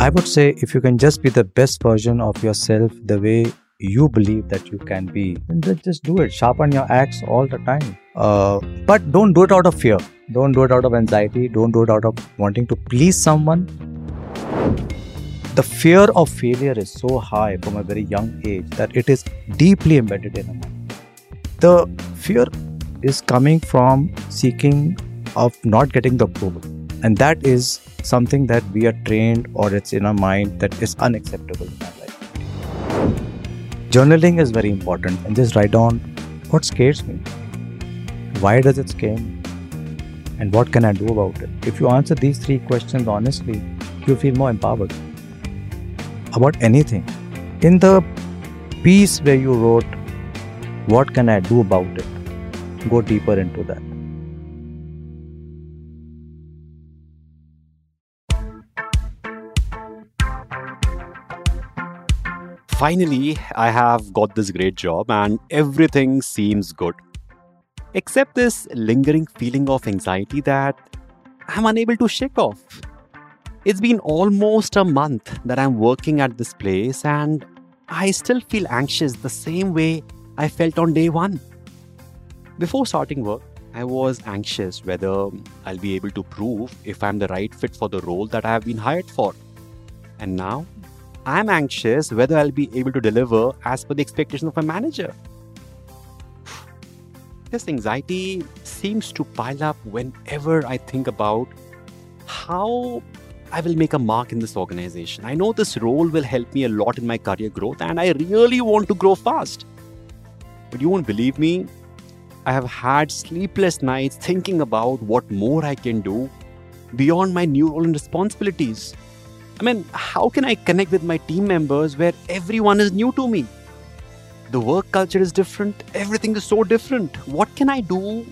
I would say if you can just be the best version of yourself the way you believe that you can be, then just do it. Sharpen your axe all the time. Uh, but don't do it out of fear. Don't do it out of anxiety. Don't do it out of wanting to please someone. The fear of failure is so high from a very young age that it is deeply embedded in a mind. The fear is coming from seeking of not getting the approval. And that is something that we are trained or it's in our mind that is unacceptable in our life. Journaling is very important and just write down what scares me. Why does it scare me? And what can I do about it? If you answer these three questions honestly, you feel more empowered about anything. In the piece where you wrote, What can I do about it? Go deeper into that. Finally, I have got this great job and everything seems good. Except this lingering feeling of anxiety that I'm unable to shake off. It's been almost a month that I'm working at this place and I still feel anxious the same way I felt on day one. Before starting work, I was anxious whether I'll be able to prove if I'm the right fit for the role that I have been hired for. And now I'm anxious whether I'll be able to deliver as per the expectations of my manager. This anxiety seems to pile up whenever I think about how I will make a mark in this organization. I know this role will help me a lot in my career growth and I really want to grow fast. But you won't believe me, I have had sleepless nights thinking about what more I can do beyond my new role and responsibilities. I mean, how can I connect with my team members where everyone is new to me? The work culture is different, everything is so different. What can I do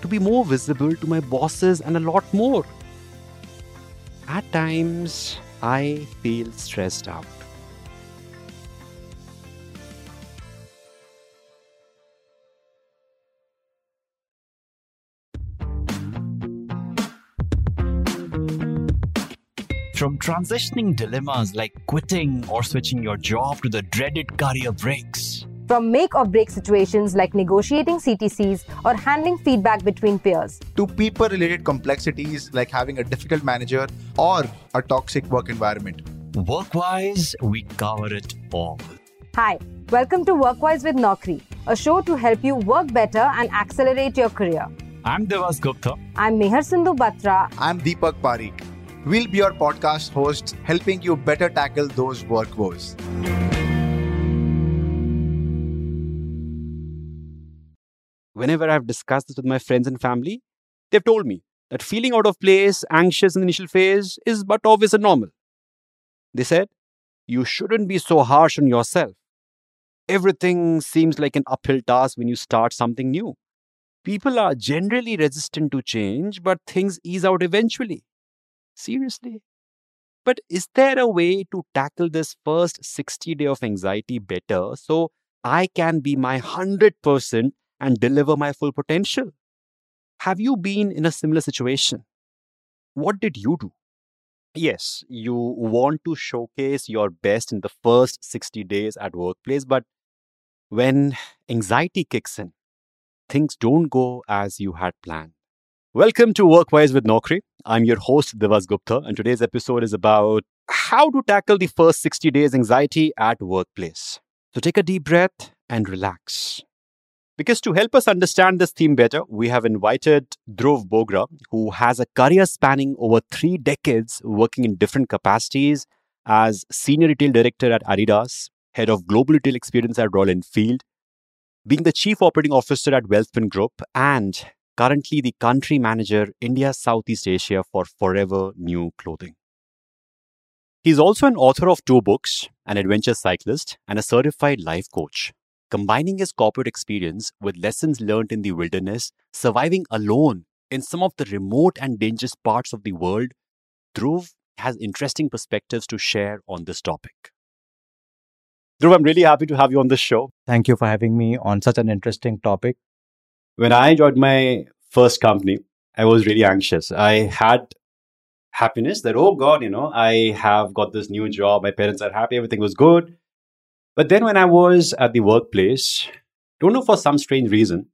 to be more visible to my bosses and a lot more? At times, I feel stressed out. From transitioning dilemmas like quitting or switching your job to the dreaded career breaks. From make or break situations like negotiating CTCs or handling feedback between peers. To people related complexities like having a difficult manager or a toxic work environment. Workwise, we cover it all. Hi, welcome to Workwise with Naukri, a show to help you work better and accelerate your career. I'm Divas Gupta. I'm Mehar Sindhu Batra. I'm Deepak Parikh. We'll be your podcast hosts, helping you better tackle those work woes. Whenever I've discussed this with my friends and family, they've told me that feeling out of place, anxious in the initial phase is but obvious and normal. They said, You shouldn't be so harsh on yourself. Everything seems like an uphill task when you start something new. People are generally resistant to change, but things ease out eventually. Seriously? But is there a way to tackle this first 60 day of anxiety better so I can be my 100% and deliver my full potential? Have you been in a similar situation? What did you do? Yes, you want to showcase your best in the first 60 days at workplace, but when anxiety kicks in, things don't go as you had planned. Welcome to Workwise with Naukri. I'm your host, Divas Gupta, and today's episode is about how to tackle the first 60 days anxiety at workplace. So take a deep breath and relax. Because to help us understand this theme better, we have invited Dhruv Bogra, who has a career spanning over three decades working in different capacities as Senior Retail Director at Adidas, Head of Global Retail Experience at Royal Enfield, being the Chief Operating Officer at Welspun Group, and currently the country manager India Southeast Asia for Forever New Clothing. He's also an author of two books, an adventure cyclist, and a certified life coach, combining his corporate experience with lessons learned in the wilderness, surviving alone in some of the remote and dangerous parts of the world. Dhruv has interesting perspectives to share on this topic. Dhruv, I'm really happy to have you on this show. Thank you for having me on such an interesting topic. When I joined my first company, I was really anxious. I had happiness that, oh God, you know, I have got this new job, my parents are happy, everything was good. But then when I was at the workplace, don't know for some strange reason,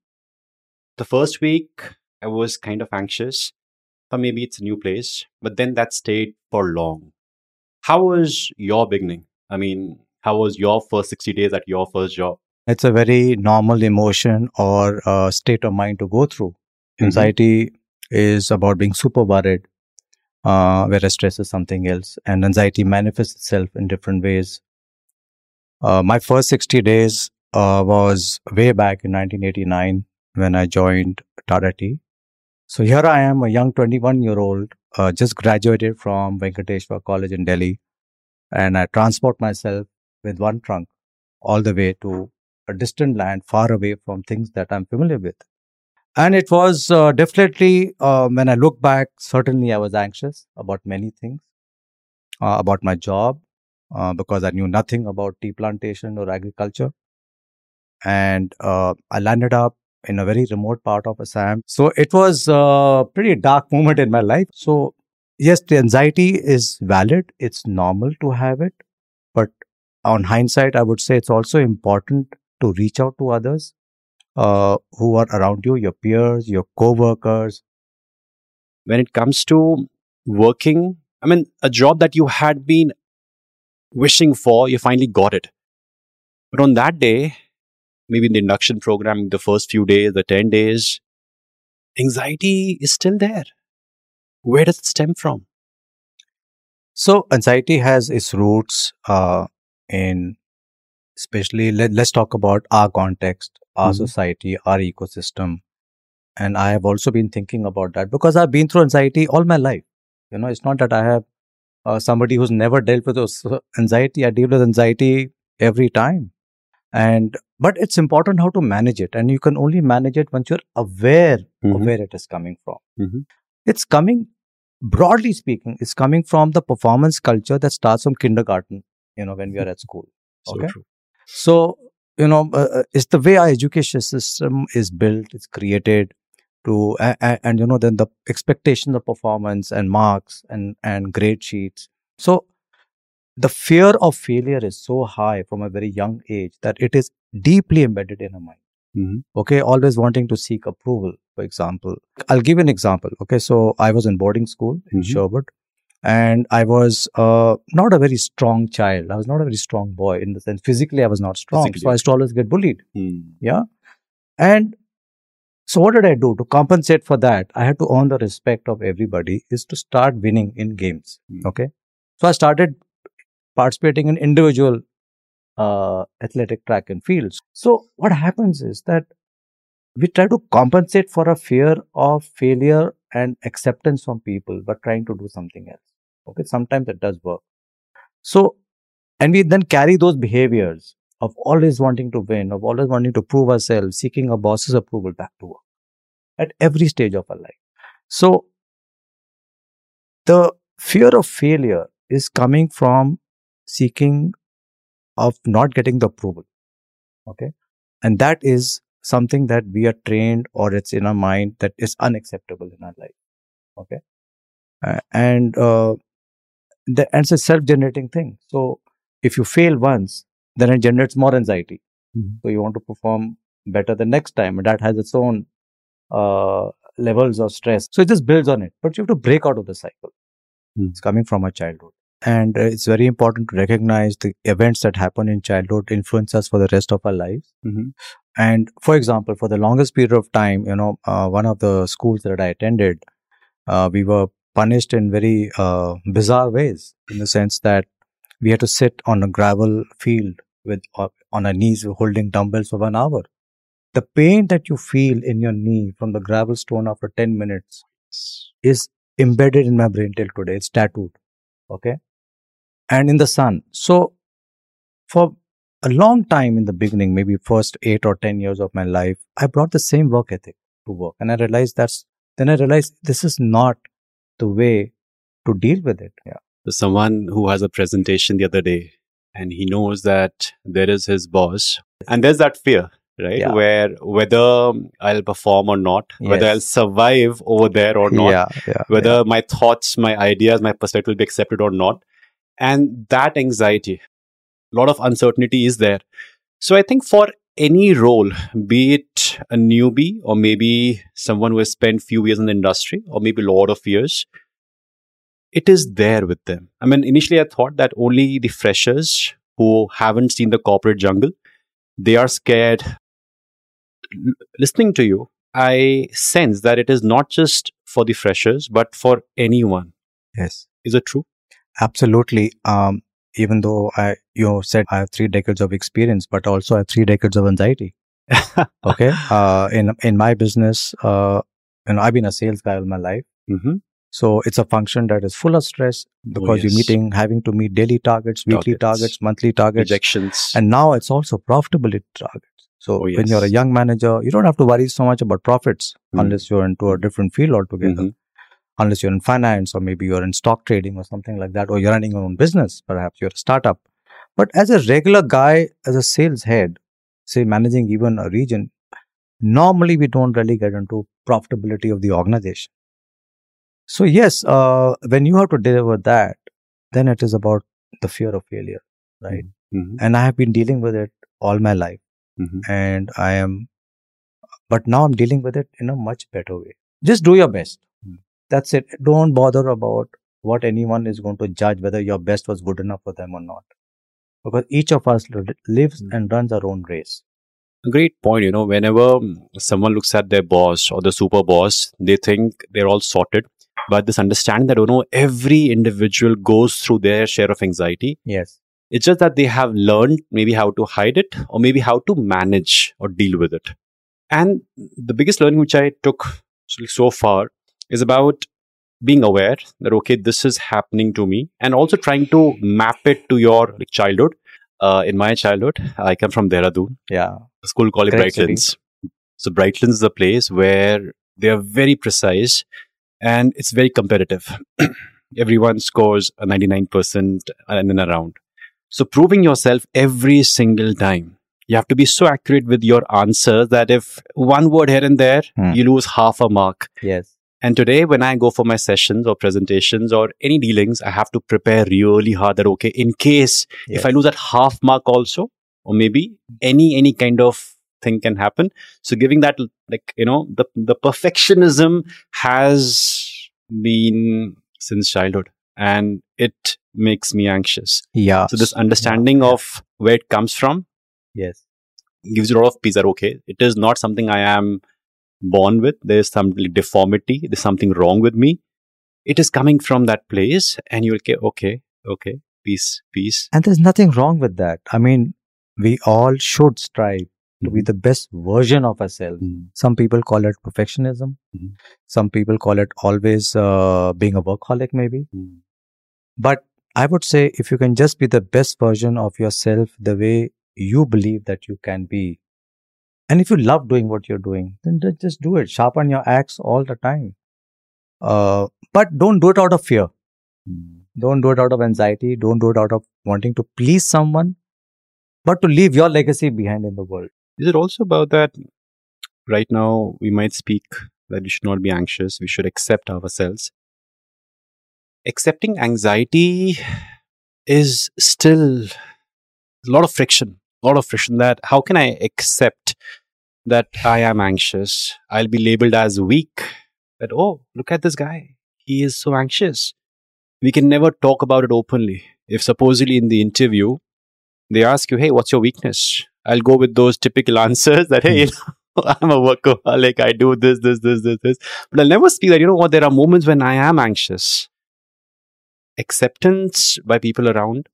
the first week I was kind of anxious. Or maybe it's a new place, but then that stayed for long. How was your beginning? I mean, how was your first 60 days at your first job? It's a very normal emotion or uh, state of mind to go through. Mhm. Anxiety is about being super worried, uh, whereas stress is something else. And anxiety manifests itself in different ways. Uh, my first 60 days uh, was way back in 1989 when I joined Tata Tea. So here I am, a young 21 year old, uh, just graduated from Venkateshwar College in Delhi. And I transport myself with one trunk all the way to a distant land far away from things that I'm familiar with. And it was uh, definitely, uh, when I look back, certainly I was anxious about many things, uh, about my job, uh, because I knew nothing about tea plantation or agriculture. And uh, I landed up in a very remote part of Assam. So it was a pretty dark moment in my life. So, yes, the anxiety is valid, it's normal to have it. But on hindsight, I would say it's also important to reach out to others uh, who are around you, your peers, your co-workers. When it comes to working, I mean, a job that you had been wishing for, you finally got it. But on that day, maybe in the induction program, the first few days, the 10 days, anxiety is still there. Where does it stem from? So anxiety has its roots uh, in, especially let, let's talk about our context, our Mhm. society, our ecosystem. And I have also been thinking about that because I've been through anxiety all my life. You know, it's not that I have uh, somebody who's never dealt with those anxiety. I deal with anxiety every time. And, but it's important how to manage it. And you can only manage it once you're aware of Mhm. where it is coming from. Mhm. It's coming, broadly speaking, it's coming from the performance culture that starts from kindergarten, you know, when we are at school. So Okay. true. So, you know, uh, uh, it's the way our education system is built, it's created to, a- a- and, you know, then the expectation of performance and marks and, and grade sheets. So, the fear of failure is so high from a very young age that it is deeply embedded in our mind. Mhm. Okay, always wanting to seek approval, for example. I'll give an example. Okay, so I was in boarding school in Mhm. Sherwood and I was uh, not a very strong child. I was not a very strong boy in the sense physically I was not strong. Physically, So I used to always get bullied. Hmm. Yeah. And so what did I do to compensate for that? I had to earn the respect of everybody is to start winning in games. Hmm. Okay. So I started participating in individual uh, athletic track and fields. So what happens is that we try to compensate for a fear of failure and acceptance from people, but trying to do something else. Okay. Sometimes it does work. So, and we then carry those behaviors of always wanting to win, of always wanting to prove ourselves, seeking our boss's approval back to work at every stage of our life. So, the fear of failure is coming from seeking of not getting the approval. Okay. And that is something that we are trained or it's in our mind that is unacceptable in our life. Okay. Uh, and, uh, the, and it's a self-generating thing. So if you fail once, then it generates more anxiety. Mhm. So you want to perform better the next time, and that has its own uh, levels of stress. So it just builds on it. But you have to break out of the cycle. Mm. It's coming from our childhood, and uh, it's very important to recognize the events that happen in childhood influence us for the rest of our lives. Mhm. And for example, for the longest period of time, you know, uh, one of the schools that I attended, uh, we were punished in very uh, bizarre ways in the sense that we had to sit on a gravel field with uh, on our knees holding dumbbells for one hour. The pain that you feel in your knee from the gravel stone after 10 minutes is embedded in my brain till today. It's tattooed. Okay. And in the sun. So for a long time in the beginning, maybe first eight or 10 years of my life, I brought the same work ethic to work. And I realized that's, then I realized this is not the way to deal with it. Yeah. So someone who has a presentation the other day and he knows that there is his boss and there's that fear right? Yeah. Where whether I'll perform or not, whether I'll survive over there or not, Yeah, yeah. whether my thoughts, my ideas, my perspective will be accepted or not. And that anxiety, a lot of uncertainty is there. So I think for any role, be it a newbie or maybe someone who has spent few years in the industry or maybe a lot of years, it is there with them. I mean, initially I thought that only the freshers who haven't seen the corporate jungle, they are scared. L- listening to you, I sense that it is not just for the freshers, but for anyone. Yes. Is it true? Absolutely. Um, even though I, you said I have three decades of experience, but also I have three decades of anxiety. Okay. uh, in in my business, uh, and I've been a sales guy all my life, mm-hmm. so it's a function that is full of stress because you're meeting, having to meet daily targets, weekly Targets. targets, monthly targets, rejections. and now it's also profitability targets. So Oh, when you're a young manager, you don't have to worry so much about profits Mm. unless you're into a different field altogether. Mhm. Unless you're in finance or maybe you're in stock trading or something like that, or you're running your own business, perhaps you're a startup. But as a regular guy, as a sales head, say managing even a region, normally we don't really get into profitability of the organization. So yes, uh, when you have to deliver that, then it is about the fear of failure, right? Mhm. And I have been dealing with it all my life Mhm. and I am, but now I'm dealing with it in a much better way. Just do your best. Mm. That's it. Don't bother about what anyone is going to judge whether your best was good enough for them or not. Because each of us lives Mm. and runs our own race. A great point. You know, whenever um, someone looks at their boss or the super boss, they think they're all sorted. But this understanding that, you know, every individual goes through their share of anxiety. Yes. It's just that they have learned maybe how to hide it or maybe how to manage or deal with it. And the biggest learning which I took so far is about being aware that, okay, this is happening to me and also trying to map it to your like, childhood. Uh, in my childhood, I come from Dehradun Yeah. a school called it Great city. Brightlands. So Brightlands is a place where they are very precise and it's very competitive. Everyone scores a 99% and then around. So proving yourself every single time. You have to be so accurate with your answers that if one word here and there, Hmm. you lose half a mark. Yes. And today, when I go for my sessions or presentations or any dealings, I have to prepare really hard that, okay, in case Yes. if I lose that half mark also, or maybe any, any kind of thing can happen. So giving that, like, you know, the, the perfectionism has been since childhood and it makes me anxious. Yeah. So this understanding of where it comes from Yes. gives you a lot of peace that, okay, it is not something I am born with. There's some deformity. There's something wrong with me. It is coming from that place and you'll get, okay, okay, peace, peace. And there's nothing wrong with that. I mean, we all should strive to be Mhm. the best version of ourselves. Some people call it perfectionism. Mhm. Some people call it always uh, being a workaholic, maybe. Mhm. But I would say if you can just be the best version of yourself the way you believe that you can be, and if you love doing what you're doing, then just do it. Sharpen your axe all the time. Uh, but don't do it out of fear. Don't do it out of anxiety. Don't do it out of wanting to please someone, but to leave your legacy behind in the world. Is it also about that right now we might speak that we should not be anxious, we should accept ourselves? Accepting anxiety is still a lot of friction, lot of friction that how can I accept that I am anxious? I'll be labeled as weak. That, oh, look at this guy. He is so anxious. We can never talk about it openly. If supposedly in the interview, they ask you, hey, what's your weakness? I'll go with those typical answers that, hey, you hmm. know, I'm a workaholic. I do this, this, this, this, this. But I'll never speak that, you know what, there are moments when I am anxious. Acceptance by people around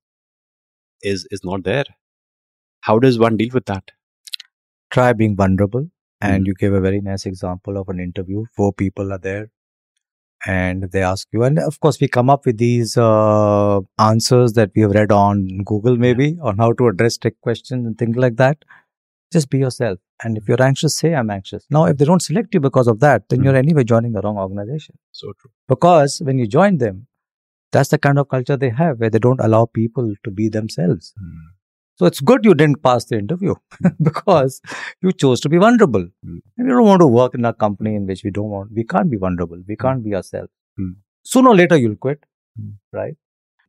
is, is not there. How does one deal with that? Try being vulnerable. And Mhm. you gave a very nice example of an interview. Four people are there and they ask you. And of course, we come up with these uh, answers that we have read on Google, maybe on how to address tech questions and things like that. Just be yourself. And if you're anxious, say, I'm anxious. Now, if they don't select you because of that, then Mhm. you're anyway joining the wrong organization. So true. Because when you join them, that's the kind of culture they have where they don't allow people to be themselves. So it's good you didn't pass the interview because you chose to be vulnerable. Mm. And we don't want to work in a company in which we don't want, we can't be vulnerable. We can't be ourselves. Mm. Sooner or later you'll quit, Mm. right?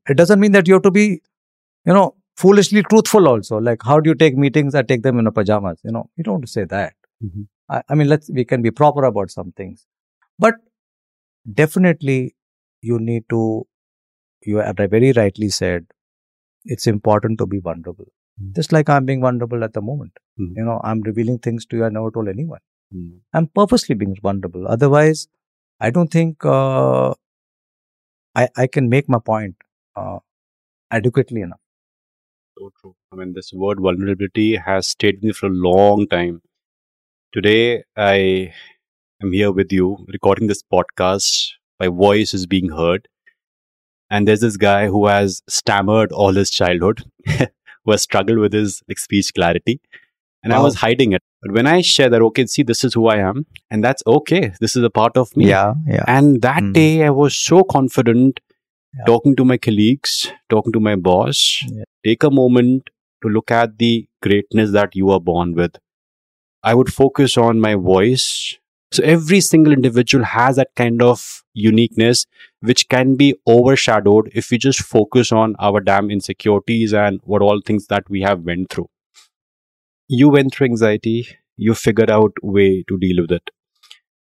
It doesn't mean that you have to be, you know, foolishly truthful also. Like, how do you take meetings? I take them in a pajamas. You know, you don't want to say that. Mhm. I, I mean, let's, we can be proper about some things. But definitely you need to, you have very rightly said, it's important to be vulnerable. Mm. Just like I'm being vulnerable at the moment. Mm. You know, I'm revealing things to you I never told anyone. Mm. I'm purposely being vulnerable. Otherwise, I don't think uh, I, I can make my point uh, adequately enough. So true. I mean, this word vulnerability has stayed with me for a long time. Today, I am here with you recording this podcast. My voice is being heard. And there's this guy who has stammered all his childhood, who has struggled with his like, speech clarity. And I was hiding it. But when I share that, okay, see, this is who I am, and that's okay. This is a part of me. Yeah, yeah. And that Mm. day, I was so confident Yeah. talking to my colleagues, talking to my boss. Yeah. Take a moment to look at the greatness that you are born with. I would focus on my voice. So every single individual has that kind of uniqueness, which can be overshadowed if we just focus on our damn insecurities and what all things that we have went through. You went through anxiety. You figured out way to deal with it.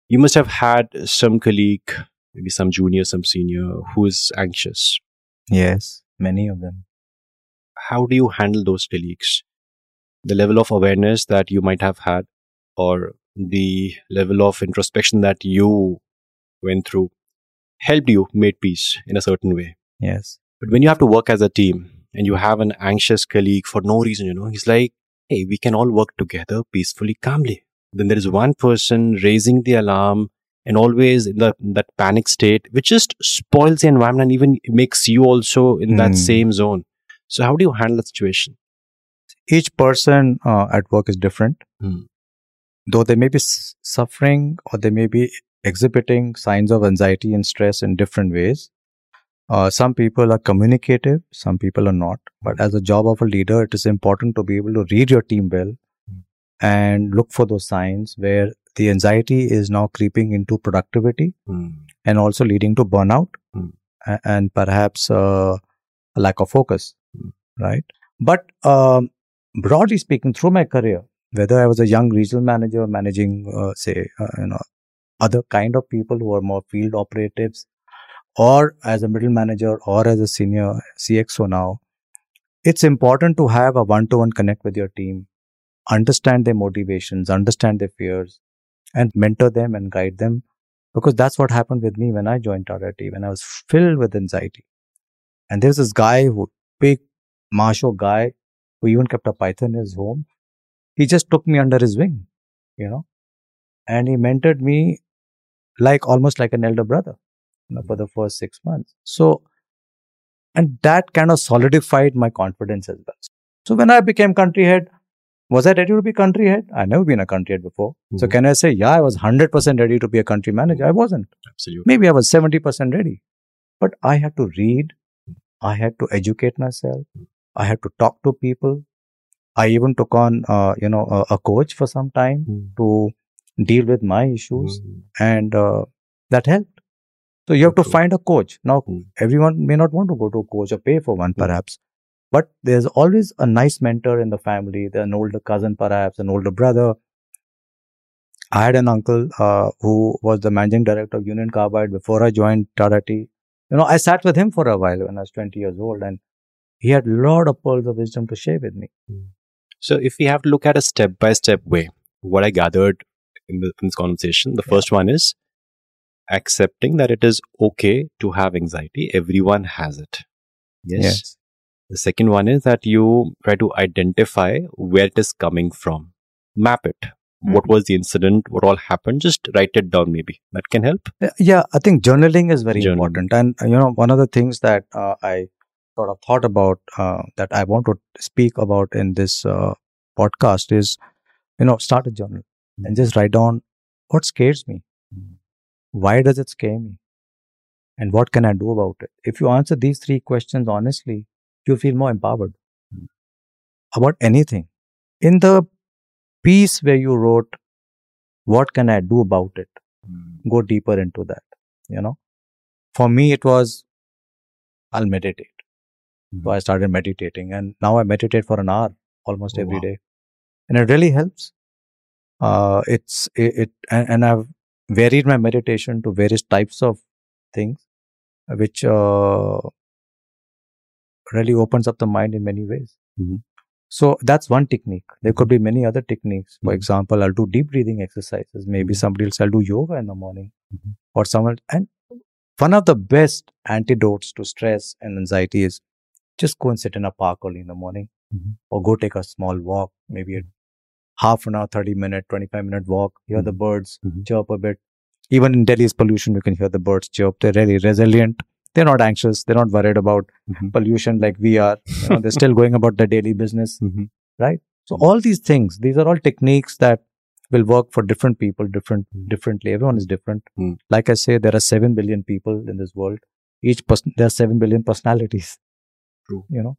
You must have had some colleague maybe some junior, some senior who is anxious. Yes, many of them. How do you handle those colleagues? The level of awareness that you might have had, or the level of introspection that you went through, helped you make peace in a certain way. Yes. But when you have to work as a team and you have an anxious colleague for no reason, you know, he's like, hey, we can all work together peacefully, calmly. Then there is one person raising the alarm and always in the, that panic state, which just spoils the environment and even makes you also in that Hmm. same zone. So, how do you handle the situation? Each person uh, at work is different. Hmm. Though they may be suffering or they may be exhibiting signs of anxiety and stress in different ways. Uh, some people are communicative, some people are not. But as a job of a leader, it is important to be able to read your team well and look for those signs where the anxiety is now creeping into productivity Hmm. and also leading to burnout Hmm. a- and perhaps uh, a lack of focus Hmm. right but um, broadly speaking through my career whether i was a young regional manager managing uh, say uh, you know other kind of people who are more field operatives or as a middle manager or as a senior cxo now it's important to have a one-to-one connect with your team understand their motivations understand their fears and mentor them and guide them because that's what happened with me when I joined Tata when I was filled with anxiety. And there's this guy who, big macho guy, who even kept a python in his home. He just took me under his wing, you know, and he mentored me like almost like an elder brother, you know, for the first six months. So, and that kind of solidified my confidence as well. So when I became country head, was I ready to be country head? I never been a country head before. So Mhm. can I say, yeah, I was 100% ready to be a country manager? I wasn't. Absolutely. Maybe I was 70% ready. But I had to read. I had to educate myself. I had to talk to people. I even took on, uh, you know, a, a coach for some time Hmm. to deal with my issues Hmm. and uh, that helped. So you have to find a coach. Now, Hmm. everyone may not want to go to a coach or pay for one, Hmm. perhaps, but there's always a nice mentor in the family, an older cousin, perhaps, an older brother. I had an uncle uh, who was the managing director of Union Carbide before I joined Tata Tea. You know, I sat with him for a while when I was 20 years old, and he had a lot of pearls of wisdom to share with me. So, if we have to look at a step by step way, what I gathered in, the, in this conversation, the Yeah. first one is accepting that it is okay to have anxiety. Everyone has it. Yes. The second one is that you try to identify where it is coming from, map it. What was the incident? What all happened? Just write it down, maybe. That can help. Yeah, I think journaling is very important. And, you know, one of the things that uh, I sort of thought about uh, that I want to speak about in this uh, podcast is, you know, start a journal and just write down what scares me. Why does it scare me? And what can I do about it? If you answer these three questions honestly, you'll feel more empowered. about anything. In the piece where you wrote, What can I do about it? Go deeper into that. You know, for me, it was, I'll meditate. So I started meditating, and now I meditate for an hour almost Oh, every wow. day, and it really helps. Uh, it's it, it and, and I've varied my meditation to various types of things, which uh, really opens up the mind in many ways. Mhm. So that's one technique. There could be many other techniques. For Mhm. example, I'll do deep breathing exercises. Maybe Mhm. somebody else I'll do yoga in the morning, Mhm. or someone. And one of the best antidotes to stress and anxiety is just go and sit in a park early in the morning, Mhm. or go take a small walk. Maybe a half an hour, thirty minute, twenty five minute walk. Hear the birds Mhm. chirp a bit. Even in Delhi's pollution, you can hear the birds chirp. They're really resilient. They're not anxious. They're not worried about Mhm. pollution like we are. You know, they're still going about their daily business. Mhm. So all these things, these are all techniques that will work for different people, different differently. Everyone is different. Mm. Like I say, there are seven billion people in this world. Each person, there are seven billion personalities. True. You know,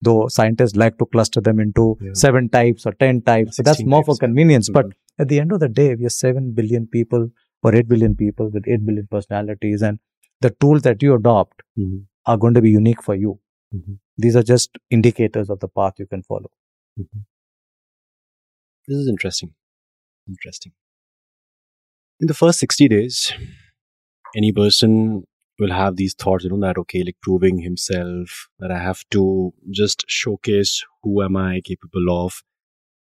though scientists like to cluster them into Yeah. seven types or ten types, so that's 16 more for types, yeah. convenience. But Mhm. at the end of the day, we are seven billion people or eight billion people with eight billion personalities, and the tools that you adopt Mhm. are going to be unique for you. Mhm. These are just indicators of the path you can follow. This is interesting. Interesting. In the first 60 days, any person will have these thoughts, you know, that, okay, like proving himself, that I have to just showcase who am I capable of.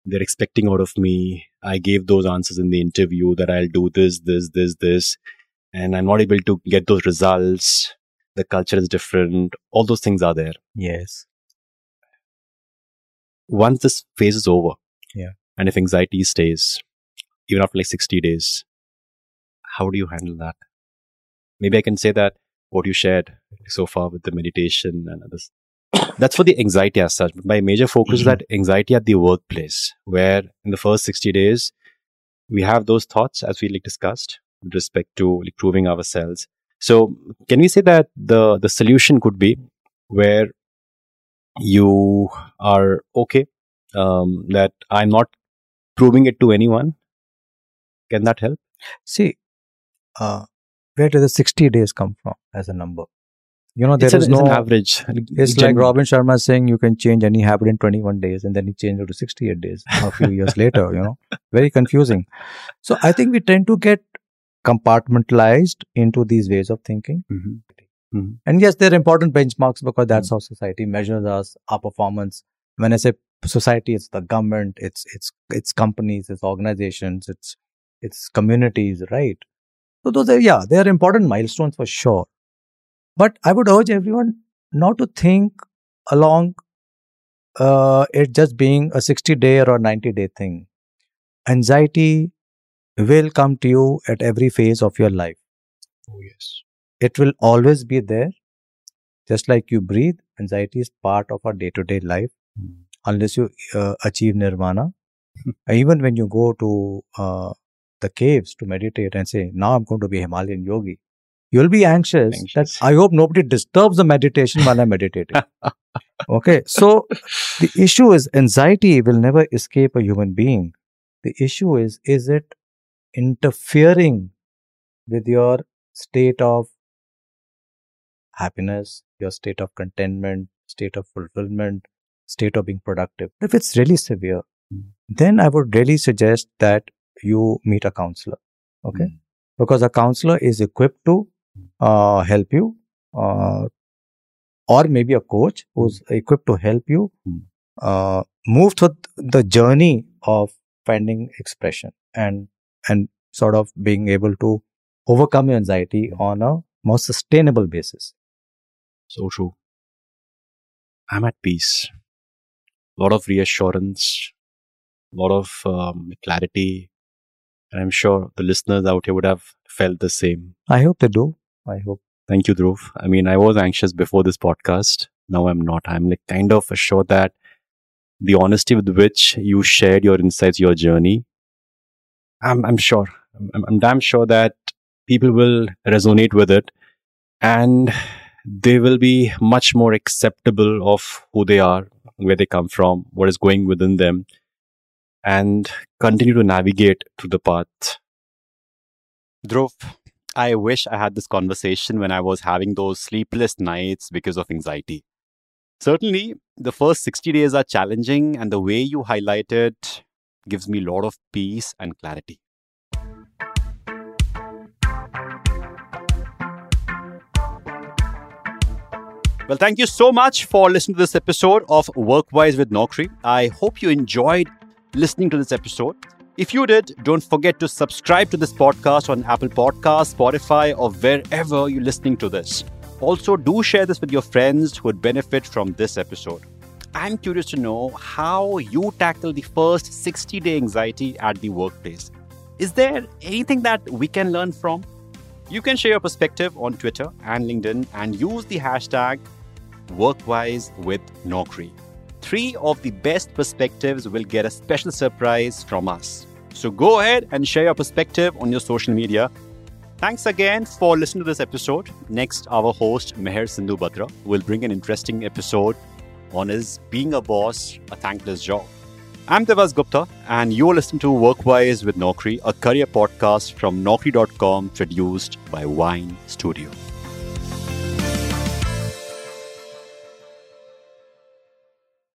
They're expecting out of me. I gave those answers in the interview that I'll do this, this, this, this, and I'm not able to get those results. The culture is different. All those things are there. Yes. once this phase is over, Yeah. and if anxiety stays, even after like 60 days, how do you handle that? Maybe I can say that what you shared so far with the meditation and others, that's for the anxiety as such. But my major focus is that anxiety at the workplace, where in the first 60 days, we have those thoughts as we like discussed with respect to like proving ourselves. So can we say that the, the solution could be where you are okay um, that i'm not proving it to anyone can that help See, uh, where did the 60 days come from as a number? You know, there it's, is an, no. average It's like Robin Sharma saying you can change any habit in 21 days and then he changed it to 68 days a few years later, you know. Very confusing. So I think we tend to get compartmentalized into these ways of thinking. Mhm. And yes, they're important benchmarks because that's how society measures us, our performance. When I say society, it's the government, it's it's it's companies, it's organizations, it's it's communities, right? So those are yeah, they are important milestones for sure. But I would urge everyone not to think along uh, it just being a 60 day or 90 day thing. Anxiety will come to you at every phase of your life oh yes it will always be there. Just like you breathe, anxiety is part of our day to day life unless you uh, achieve nirvana. Even when you go to uh, the caves to meditate and say, Now I'm going to be Himalayan yogi, you'll be anxious, Anxious. that I hope nobody disturbs the meditation while I'm meditating. okay, so the issue is anxiety will never escape a human being. The issue is, is it interfering with your state of happiness, your state of contentment, state of fulfillment, state of being productive. If it's really severe, Mm. then I would really suggest that you meet a counselor. Okay. Mm. Because a counselor is equipped to uh, help you, uh, or maybe a coach who's equipped to help you Mm. uh, move through the journey of finding expression and and sort of being able to overcome your anxiety on a more sustainable basis. so true i'm at peace a lot of reassurance a lot of um, clarity and i'm sure the listeners out here would have felt the same I hope they do. I hope. Thank you, Dhruv. I mean, I was anxious before this podcast. Now I'm not. I'm like kind of assured that the honesty with which you shared your insights, your journey, I'm, I'm sure, I'm, I'm damn sure that people will resonate with it and they will be much more acceptable of who they are where they come from, what is going within them, and continue to navigate through the path. Dhruv, I wish I had this conversation when I was having those sleepless nights because of anxiety. Certainly, the first 60 days are challenging, and the way you highlight it gives me a lot of peace and clarity. Well, thank you so much for listening to this episode of Workwise with Naukri. I hope you enjoyed listening to this episode. If you did, don't forget to subscribe to this podcast on Apple Podcasts, Spotify, or wherever you're listening to this. Also, do share this with your friends who would benefit from this episode. I'm curious to know how you tackle the first 60 day anxiety at the workplace. Is there anything that we can learn from? You can share your perspective on Twitter and LinkedIn and use the hashtag Workwise with Naukri. Three of the best perspectives will get a special surprise from us. So go ahead and share your perspective on your social media. Thanks again for listening to this episode. Next, our host Meher Sindhu Batra will bring an interesting episode on his being a boss, a thankless job. I'm Divas Gupta, and you're listening to Workwise with Naukri, a career podcast from Naukri.com produced by WYN Studio.